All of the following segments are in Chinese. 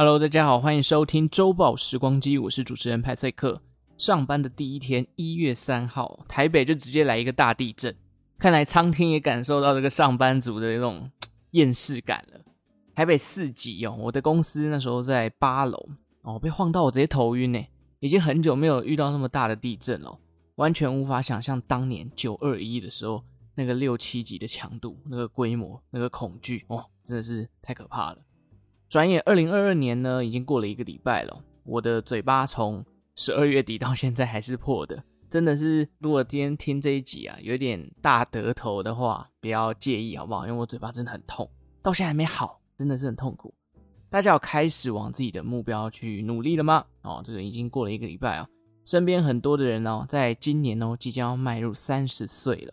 Hello，大家好，欢迎收听周报时光机，我是主持人派翠克。上班的第一天，一月三号，台北就直接来一个大地震，看来苍天也感受到这个上班族的那种厌世感了。台北四级哦，我的公司那时候在八楼哦，被晃到我直接头晕呢。已经很久没有遇到那么大的地震了，完全无法想象当年九二一的时候那个六七级的强度、那个规模、那个恐惧哦，真的是太可怕了。转眼，二零二二年呢，已经过了一个礼拜了。我的嘴巴从十二月底到现在还是破的，真的是。如果今天听这一集啊，有点大得头的话，不要介意好不好？因为我嘴巴真的很痛，到现在还没好，真的是很痛苦。大家要开始往自己的目标去努力了吗？哦，这个已经过了一个礼拜啊，身边很多的人哦，在今年哦，即将要迈入三十岁了。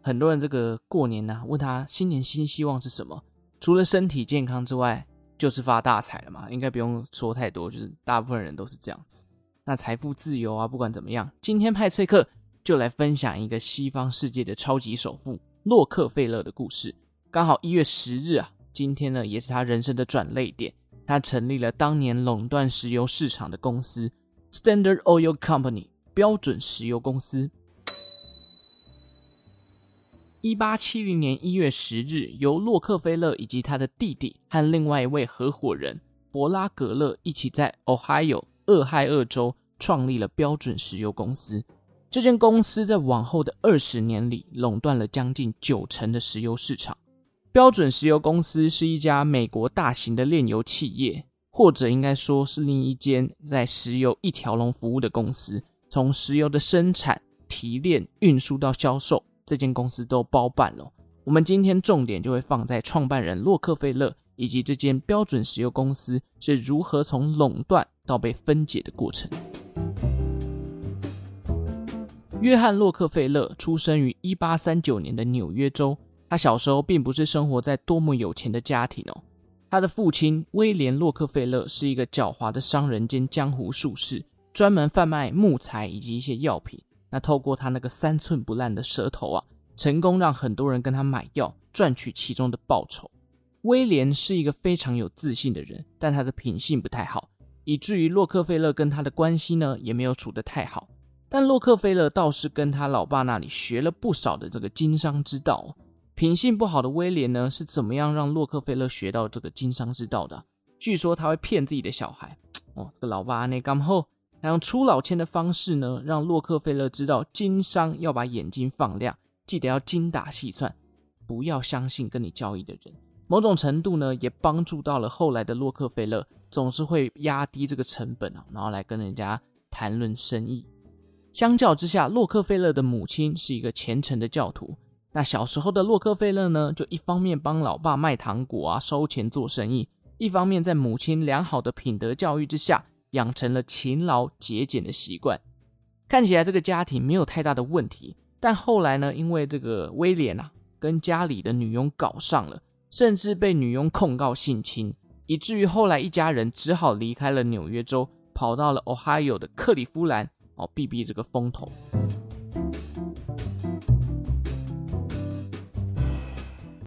很多人这个过年呢、问他新年新希望是什么？除了身体健康之外，就是发大财了嘛，应该不用说太多，就是大部分人都是这样子。那财富自由啊，不管怎么样，今天派翠克就来分享一个西方世界的超级首富洛克菲勒的故事。刚好一月十日啊，今天呢也是他人生的转捩点，他成立了当年垄断石油市场的公司 Standard Oil Company 标准石油公司。一八七零年一月十日，由洛克菲勒以及他的弟弟和另外一位合伙人伯拉格勒一起在 Ohio 俄亥俄州创立了标准石油公司。这间公司在往后的二十年里垄断了将近九成的石油市场。标准石油公司是一家美国大型的炼油企业，或者应该说是另一间在石油一条龙服务的公司，从石油的生产、提炼、运输到销售。这间公司都包办了。我们今天重点就会放在创办人洛克菲勒以及这间标准石油公司是如何从垄断到被分解的过程。约翰·洛克菲勒出生于1839年的纽约州，他小时候并不是生活在多么有钱的家庭哦。他的父亲威廉·洛克菲勒是一个狡猾的商人兼江湖术士，专门贩卖木材以及一些药品。那透过他那个三寸不烂的舌头啊，成功让很多人跟他买药，赚取其中的报酬。威廉是一个非常有自信的人，但他的品性不太好，以至于洛克菲勒跟他的关系呢也没有处得太好。但洛克菲勒倒是跟他老爸那里学了不少的这个经商之道。品性不好的威廉呢，是怎么样让洛克菲勒学到这个经商之道的？据说他会骗自己的小孩，哦，这个老爸那刚后。还用出老千的方式呢，让洛克菲勒知道经商要把眼睛放亮，记得要精打细算，不要相信跟你交易的人。某种程度呢，也帮助到了后来的洛克菲勒，总是会压低这个成本啊，然后来跟人家谈论生意。相较之下，洛克菲勒的母亲是一个虔诚的教徒。那小时候的洛克菲勒呢，就一方面帮老爸卖糖果啊，收钱做生意，一方面在母亲良好的品德教育之下。养成了勤劳节俭的习惯，看起来这个家庭没有太大的问题。但后来呢，因为这个威廉啊跟家里的女佣搞上了，甚至被女佣控告性侵，以至于后来一家人只好离开了纽约州，跑到了 Ohio 的克里夫兰哦，避避这个风头。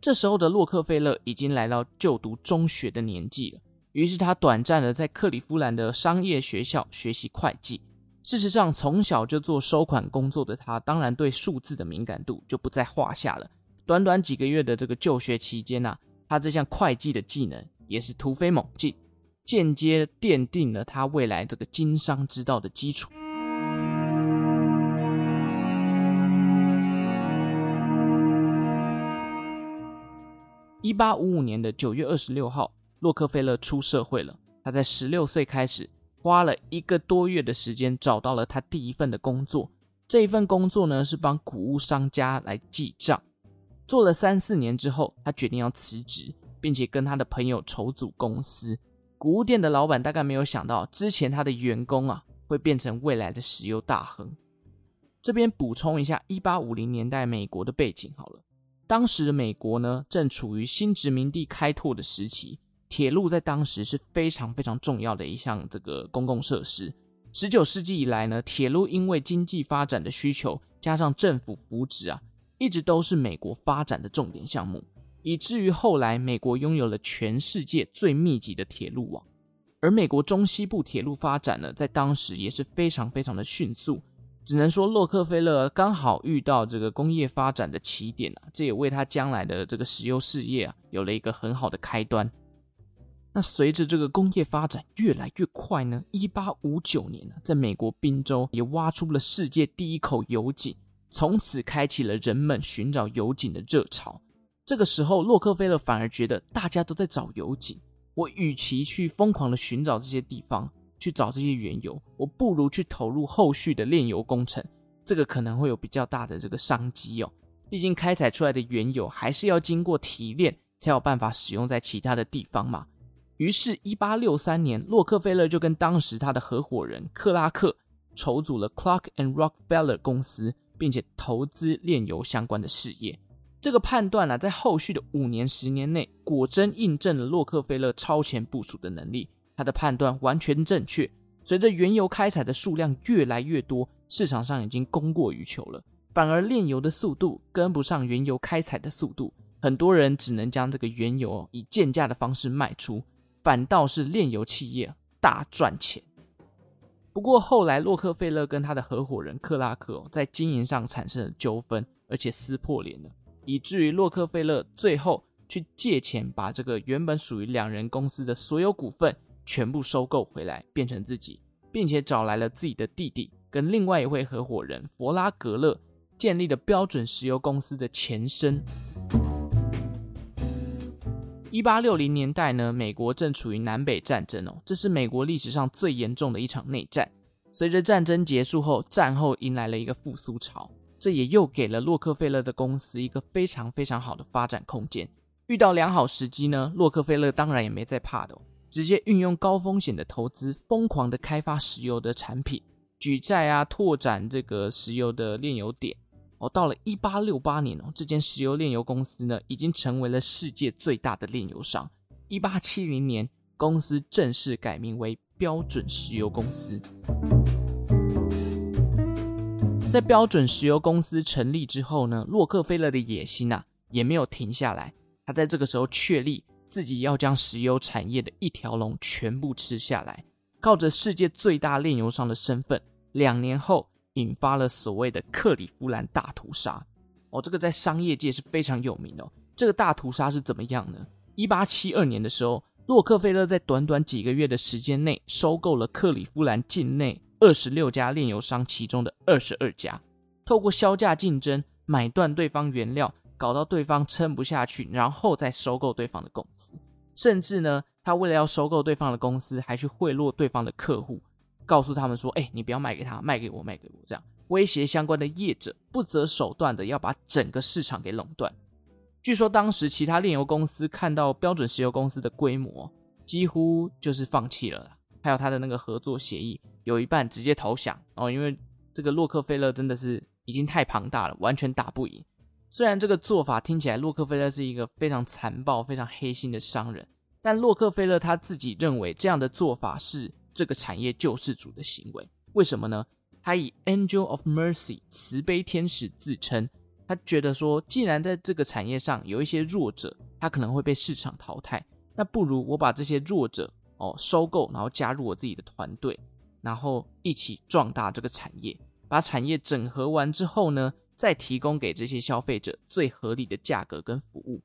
这时候的洛克菲勒已经来到就读中学的年纪了。于是他短暂的在克里夫兰的商业学校学习会计。事实上，从小就做收款工作的他，当然对数字的敏感度就不在话下了。短短几个月的这个就学期间啊，他这项会计的技能也是突飞猛进，间接奠定了他未来这个经商之道的基础。一八五五年的九月二十六号。洛克菲勒出社会了，他在十六岁开始，花了一个多月的时间找到了他第一份的工作。这一份工作呢，是帮谷物商家来记账。做了三四年之后，他决定要辞职，并且跟他的朋友筹组公司。谷物店的老板大概没有想到，之前他的员工啊会变成未来的石油大亨。这边补充一下，一八五零年代美国的背景好了，当时的美国呢正处于新殖民地开拓的时期。铁路在当时是非常非常重要的一项这个公共设施。十九世纪以来呢，铁路因为经济发展的需求，加上政府扶植啊，一直都是美国发展的重点项目，以至于后来美国拥有了全世界最密集的铁路网。而美国中西部铁路发展呢，在当时也是非常非常的迅速。只能说洛克菲勒刚好遇到这个工业发展的起点啊，这也为他将来的这个石油事业啊有了一个很好的开端。那随着这个工业发展越来越快呢，一八五九年呢，在美国宾州也挖出了世界第一口油井，从此开启了人们寻找油井的热潮。这个时候，洛克菲勒反而觉得大家都在找油井，我与其去疯狂的寻找这些地方。去找这些原油，我不如去投入后续的炼油工程，这个可能会有比较大的这个商机哦。毕竟开采出来的原油还是要经过提炼，才有办法使用在其他的地方嘛。于是，一八六三年，洛克菲勒就跟当时他的合伙人克拉克筹组了 Clark and Rockefeller 公司，并且投资炼油相关的事业。这个判断呢、啊，在后续的五年、十年内，果真印证了洛克菲勒超前部署的能力。他的判断完全正确。随着原油开采的数量越来越多，市场上已经供过于求了，反而炼油的速度跟不上原油开采的速度，很多人只能将这个原油以贱价的方式卖出，反倒是炼油企业大赚钱。不过后来洛克菲勒跟他的合伙人克拉克在经营上产生了纠纷，而且撕破脸了，以至于洛克菲勒最后去借钱把这个原本属于两人公司的所有股份。全部收购回来，变成自己，并且找来了自己的弟弟跟另外一位合伙人弗拉格勒，建立了标准石油公司的前身。一八六零年代呢，美国正处于南北战争哦，这是美国历史上最严重的一场内战。随着战争结束后，战后迎来了一个复苏潮，这也又给了洛克菲勒的公司一个非常非常好的发展空间。遇到良好时机呢，洛克菲勒当然也没在怕的哦。直接运用高风险的投资，疯狂的开发石油的产品，举债啊，拓展这个石油的炼油点。哦，到了一八六八年哦，这间石油炼油公司呢，已经成为了世界最大的炼油商。一八七零年，公司正式改名为标准石油公司。在标准石油公司成立之后呢，洛克菲勒的野心啊，也没有停下来。他在这个时候确立。自己要将石油产业的一条龙全部吃下来，靠着世界最大炼油商的身份，两年后引发了所谓的克里夫兰大屠杀。哦，这个在商业界是非常有名的哦。这个大屠杀是怎么样呢？一八七二年的时候，洛克菲勒在短短几个月的时间内，收购了克里夫兰境内二十六家炼油商其中的二十二家，透过削价竞争买断对方原料。搞到对方撑不下去，然后再收购对方的公司，甚至呢，他为了要收购对方的公司，还去贿赂对方的客户，告诉他们说：“哎，你不要卖给他，卖给我，卖给我。”这样威胁相关的业者，不择手段的要把整个市场给垄断。据说当时其他炼油公司看到标准石油公司的规模，几乎就是放弃了，还有他的那个合作协议，有一半直接投降哦，因为这个洛克菲勒真的是已经太庞大了，完全打不赢。虽然这个做法听起来洛克菲勒是一个非常残暴、非常黑心的商人，但洛克菲勒他自己认为这样的做法是这个产业救世主的行为。为什么呢？他以 Angel of Mercy 慈悲天使自称，他觉得说，既然在这个产业上有一些弱者，他可能会被市场淘汰，那不如我把这些弱者哦收购，然后加入我自己的团队，然后一起壮大这个产业。把产业整合完之后呢，再提供给这些消费者最合理的价格跟服务。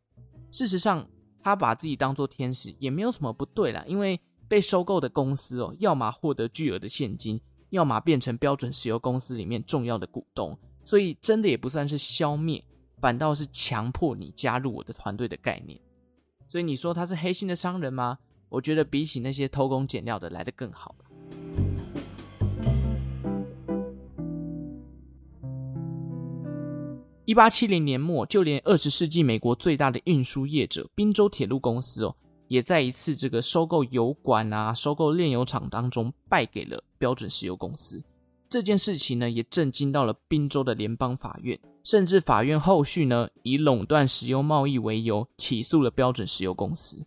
事实上，他把自己当做天使也没有什么不对啦，因为被收购的公司哦，要么获得巨额的现金，要么变成标准石油公司里面重要的股东，所以真的也不算是消灭，反倒是强迫你加入我的团队的概念。所以你说他是黑心的商人吗？我觉得比起那些偷工减料的来得更好。一八七零年末，就连二十世纪美国最大的运输业者宾州铁路公司哦，也在一次这个收购油管啊、收购炼油厂当中败给了标准石油公司。这件事情呢，也震惊到了宾州的联邦法院，甚至法院后续呢，以垄断石油贸易为由起诉了标准石油公司。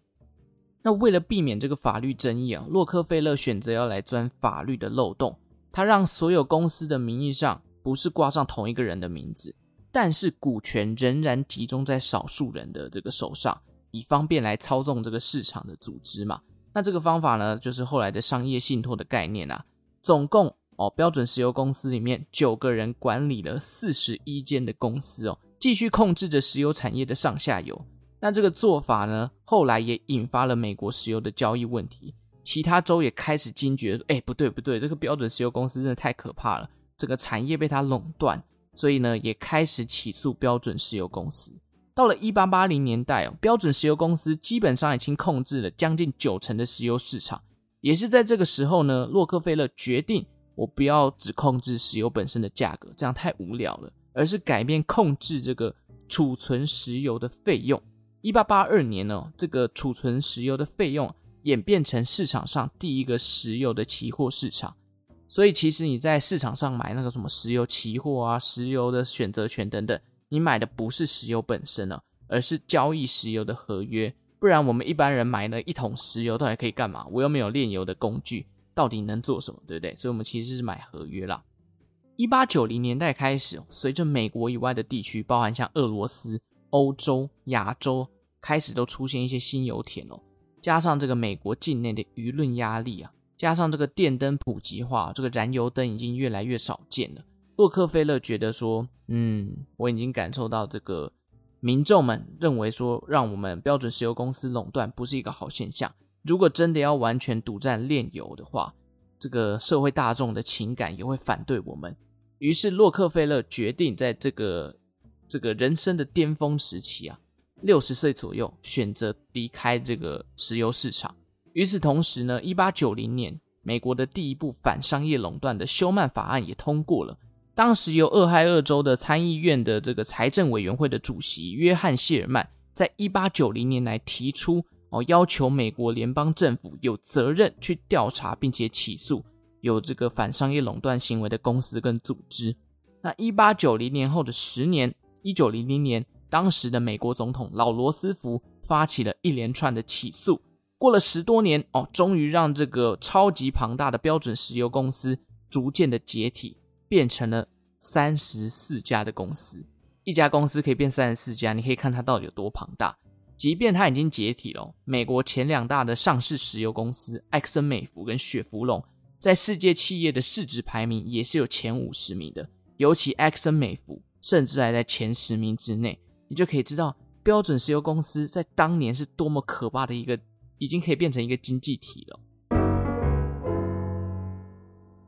那为了避免这个法律争议啊，洛克菲勒选择要来钻法律的漏洞，他让所有公司的名义上不是挂上同一个人的名字。但是股权仍然集中在少数人的这个手上，以方便来操纵这个市场的组织嘛。那这个方法呢，就是后来的商业信托的概念啊。总共哦，标准石油公司里面九个人管理了四十一间的公司哦，继续控制着石油产业的上下游。那这个做法呢，后来也引发了美国石油的交易问题，其他州也开始惊觉，哎，不对不对，这个标准石油公司真的太可怕了，整个产业被它垄断，所以呢，也开始起诉标准石油公司。到了一八八零年代，标准石油公司基本上已经控制了将近九成的石油市场。也是在这个时候呢，洛克菲勒决定，我不要只控制石油本身的价格，这样太无聊了，而是改变控制这个储存石油的费用。一八八二年呢，这个储存石油的费用演变成市场上第一个石油的期货市场。所以其实你在市场上买那个什么石油期货啊、石油的选择权等等。你买的不是石油本身呢，而是交易石油的合约。不然我们一般人买了一桶石油，到底可以干嘛？我又没有炼油的工具，到底能做什么？对不对？所以，我们其实是买合约啦。一八九零年代开始，随着美国以外的地区，包含像俄罗斯、欧洲、亚洲，开始都出现一些新油田哦。加上这个美国境内的舆论压力啊，加上这个电灯普及化，这个燃油灯已经越来越少见了。洛克菲勒觉得说，嗯，我已经感受到这个民众们认为说，让我们标准石油公司垄断不是一个好现象。如果真的要完全独占炼油的话，这个社会大众的情感也会反对我们。于是，洛克菲勒决定在这个这个人生的巅峰时期啊，六十岁左右，选择离开这个石油市场。与此同时呢，一八九零年，美国的第一部反商业垄断的休曼法案也通过了。当时由俄亥俄州的参议院的这个财政委员会的主席约翰谢尔曼，在一八九零年来提出哦，要求美国联邦政府有责任去调查并且起诉有这个反商业垄断行为的公司跟组织。那一八九零年后的十年，一九零零年，当时的美国总统老罗斯福发起了一连串的起诉。过了十多年哦，终于让这个超级庞大的标准石油公司逐渐的解体。变成了三十四家的公司，一家公司可以变三十四家，你可以看它到底有多庞大。即便它已经解体了，美国前两大的上市石油公司埃克森美孚跟雪佛龙，在世界企业的市值排名也是有前五十名的，尤其埃克森美孚甚至还在前十名之内。你就可以知道标准石油公司在当年是多么可怕的一个，已经可以变成一个经济体了。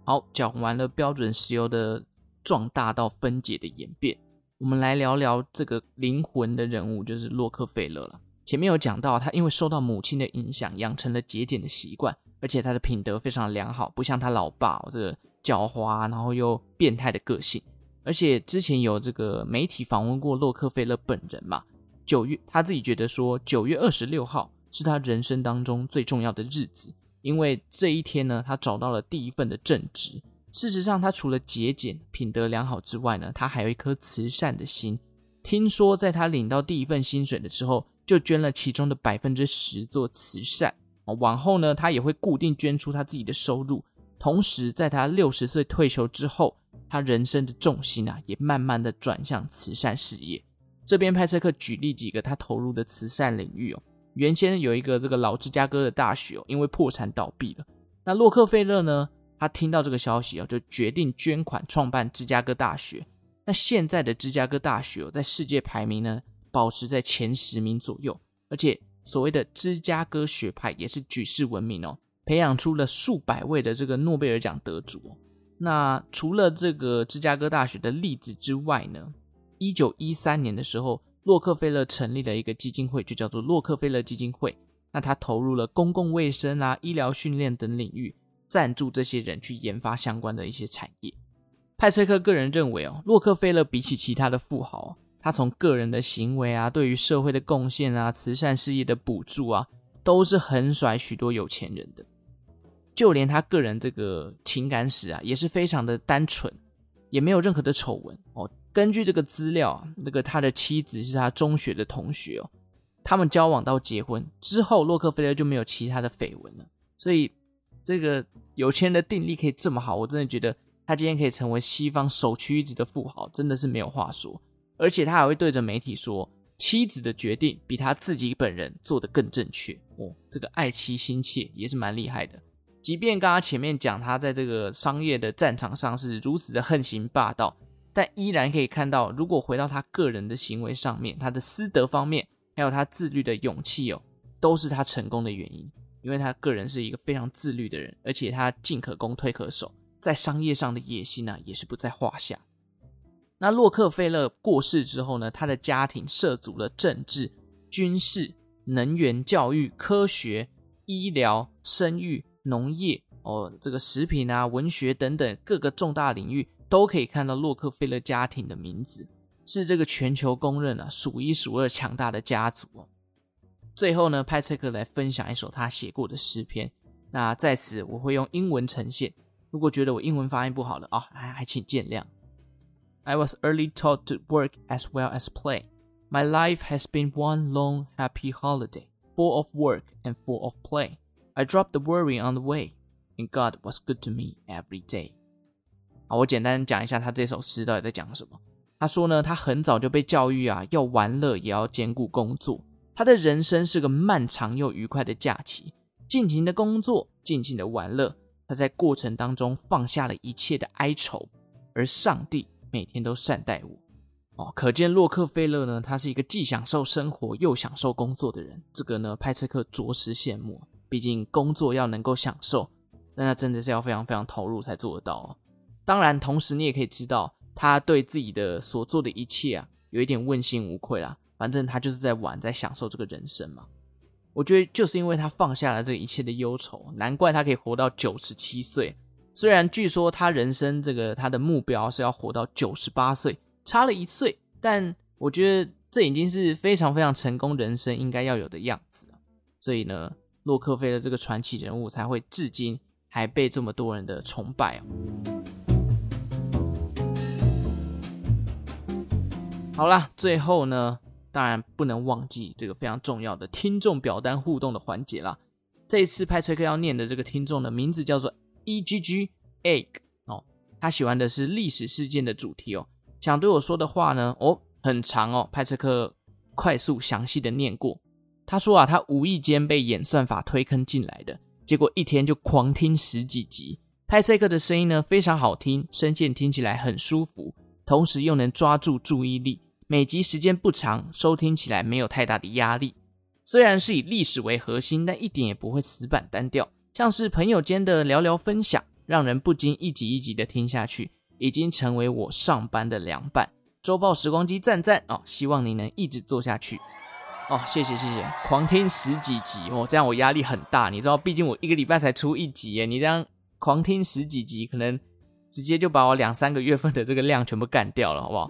好，讲完了标准石油的壮大到分解的演变，我们来聊聊这个灵魂的人物，就是洛克菲勒了。前面有讲到，他因为受到母亲的影响，养成了节俭的习惯，而且他的品德非常良好，不像他老爸这个狡猾，然后又变态的个性。而且之前有这个媒体访问过洛克菲勒本人嘛，九月他自己觉得说，九月二十六号是他人生当中最重要的日子。因为这一天呢，他找到了第一份的正职。事实上，他除了节俭、品德良好之外呢，他还有一颗慈善的心。听说，在他领到第一份薪水的时候，就捐了其中的百分之十做慈善。往后呢，他也会固定捐出他自己的收入。同时，在他六十岁退休之后，他人生的重心啊，也慢慢的转向慈善事业。这边派翠克举例几个他投入的慈善领域哦。原先有一个这个老芝加哥的大学哦，因为破产倒闭了。那洛克菲勒呢，他听到这个消息哦，就决定捐款创办芝加哥大学。那现在的芝加哥大学哦，在世界排名呢，保持在前十名左右。而且所谓的芝加哥学派也是举世闻名哦，培养出了数百位的这个诺贝尔奖得主哦。那除了这个芝加哥大学的例子之外呢，一九一三年的时候。洛克菲勒成立了一个基金会，就叫做洛克菲勒基金会。那他投入了公共卫生啊、医疗训练等领域，赞助这些人去研发相关的一些产业。派翠克个人认为哦，洛克菲勒比起其他的富豪，他从个人的行为啊、对于社会的贡献啊、慈善事业的补助啊，都是很甩许多有钱人的。就连他个人这个情感史啊，也是非常的单纯，也没有任何的丑闻哦。根据这个资料，那个他的妻子是他中学的同学哦，他们交往到结婚之后，洛克菲勒就没有其他的绯闻了。所以，这个有钱人的定力可以这么好，我真的觉得他今天可以成为西方首屈一指的富豪，真的是没有话说。而且他还会对着媒体说，妻子的决定比他自己本人做得更正确哦。这个爱妻心切也是蛮厉害的。即便刚刚前面讲他在这个商业的战场上是如此的横行霸道，但依然可以看到，如果回到他个人的行为上面，他的私德方面，还有他自律的勇气哦，都是他成功的原因。因为他个人是一个非常自律的人，而且他进可攻退可守，在商业上的野心呢、也是不在话下。那洛克菲勒过世之后呢，他的家庭涉足了政治、军事、能源、教育、科学、医疗、生育、农业哦，这个食品啊、文学等等各个重大领域，都可以看到洛克菲勒家庭的名字，是这个全球公认啊数一数二强大的家族哦。最后呢，派翠克来分享一首他写过的诗篇。那在此我会用英文呈现，如果觉得我英文发音不好的啊，还还请见谅。I was early taught to work as well as play. My life has been one long, happy holiday, full of work and full of play. I dropped the worry on the way, and God was good to me every day. 我简单讲一下他这首诗到底在讲什么。他说呢，他很早就被教育啊，要玩乐也要兼顾工作。他的人生是个漫长又愉快的假期，尽情的工作，尽情的玩乐。他在过程当中放下了一切的哀愁，而上帝。每天都善待我，哦，可见洛克菲勒呢，他是一个既享受生活又享受工作的人。这个呢，派翠克着实羡慕。毕竟工作要能够享受，那他真的是要非常非常投入才做得到哦。当然，同时你也可以知道，他对自己的所做的一切啊，有一点问心无愧啦。反正他就是在玩，在享受这个人生嘛。我觉得就是因为他放下了这一切的忧愁，难怪他可以活到九十七岁。虽然据说他人生这个他的目标是要活到九十八岁，差了一岁，但我觉得这已经是非常非常成功人生应该要有的样子。所以呢，洛克菲勒这个传奇人物才会至今还被这么多人的崇拜哦。好啦，最后呢，当然不能忘记这个非常重要的听众表单互动的环节啦。这一次派崔克要念的这个听众的名字叫做。E G G Egg 哦，他喜欢的是历史事件的主题哦，想对我说的话呢哦很长哦，派崔克快速详细的念过。他说啊，他无意间被演算法推坑进来的，结果一天就狂听十几集。派崔克的声音呢非常好听，声线听起来很舒服，同时又能抓住注意力。每集时间不长，收听起来没有太大的压力。虽然是以历史为核心，但一点也不会死板单调。像是朋友间的聊聊分享，让人不禁一集一集的听下去，已经成为我上班的良伴。周报时光机赞赞哦，希望你能一直做下去哦，谢谢谢谢，狂听十几集哦，这样我压力很大，你知道，毕竟我一个礼拜才出一集耶，你这样狂听十几集，可能直接就把我两三个月份的这个量全部干掉了，好不好？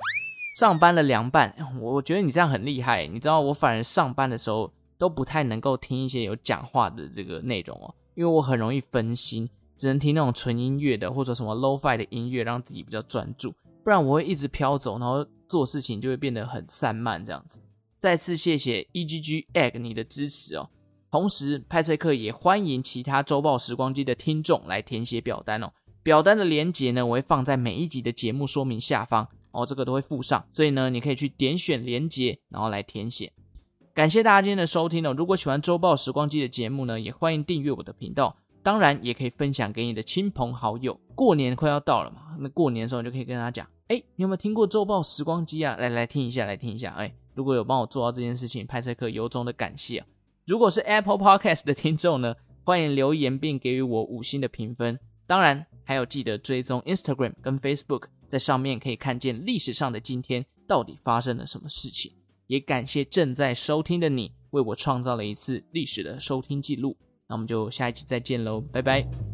上班的凉拌，我觉得你这样很厉害，你知道，我反而上班的时候都不太能够听一些有讲话的这个内容哦。因为我很容易分心，只能听那种纯音乐的或者什么 lo-fi 的音乐，让自己比较专注，不然我会一直飘走，然后做事情就会变得很散漫这样子。再次谢谢 EGG Egg 你的支持哦，同时派翠克也欢迎其他周报时光机的听众来填写表单哦。表单的连结呢，我会放在每一集的节目说明下方哦，这个都会附上，所以呢，你可以去点选连接，然后来填写。感谢大家今天的收听哦！如果喜欢周报时光机的节目呢，也欢迎订阅我的频道。当然，也可以分享给你的亲朋好友。过年快要到了嘛，那过年的时候你就可以跟他讲：哎，你有没有听过周报时光机啊？来来听一下，来听一下。哎，如果有帮我做到这件事情，派翠克由衷的感谢啊！如果是 Apple Podcast 的听众呢，欢迎留言并给予我五星的评分。当然，还有记得追踪 Instagram 跟 Facebook，在上面可以看见历史上的今天到底发生了什么事情。也感谢正在收听的你，为我创造了一次历史的收听记录。那我们就下一期再见喽，拜拜。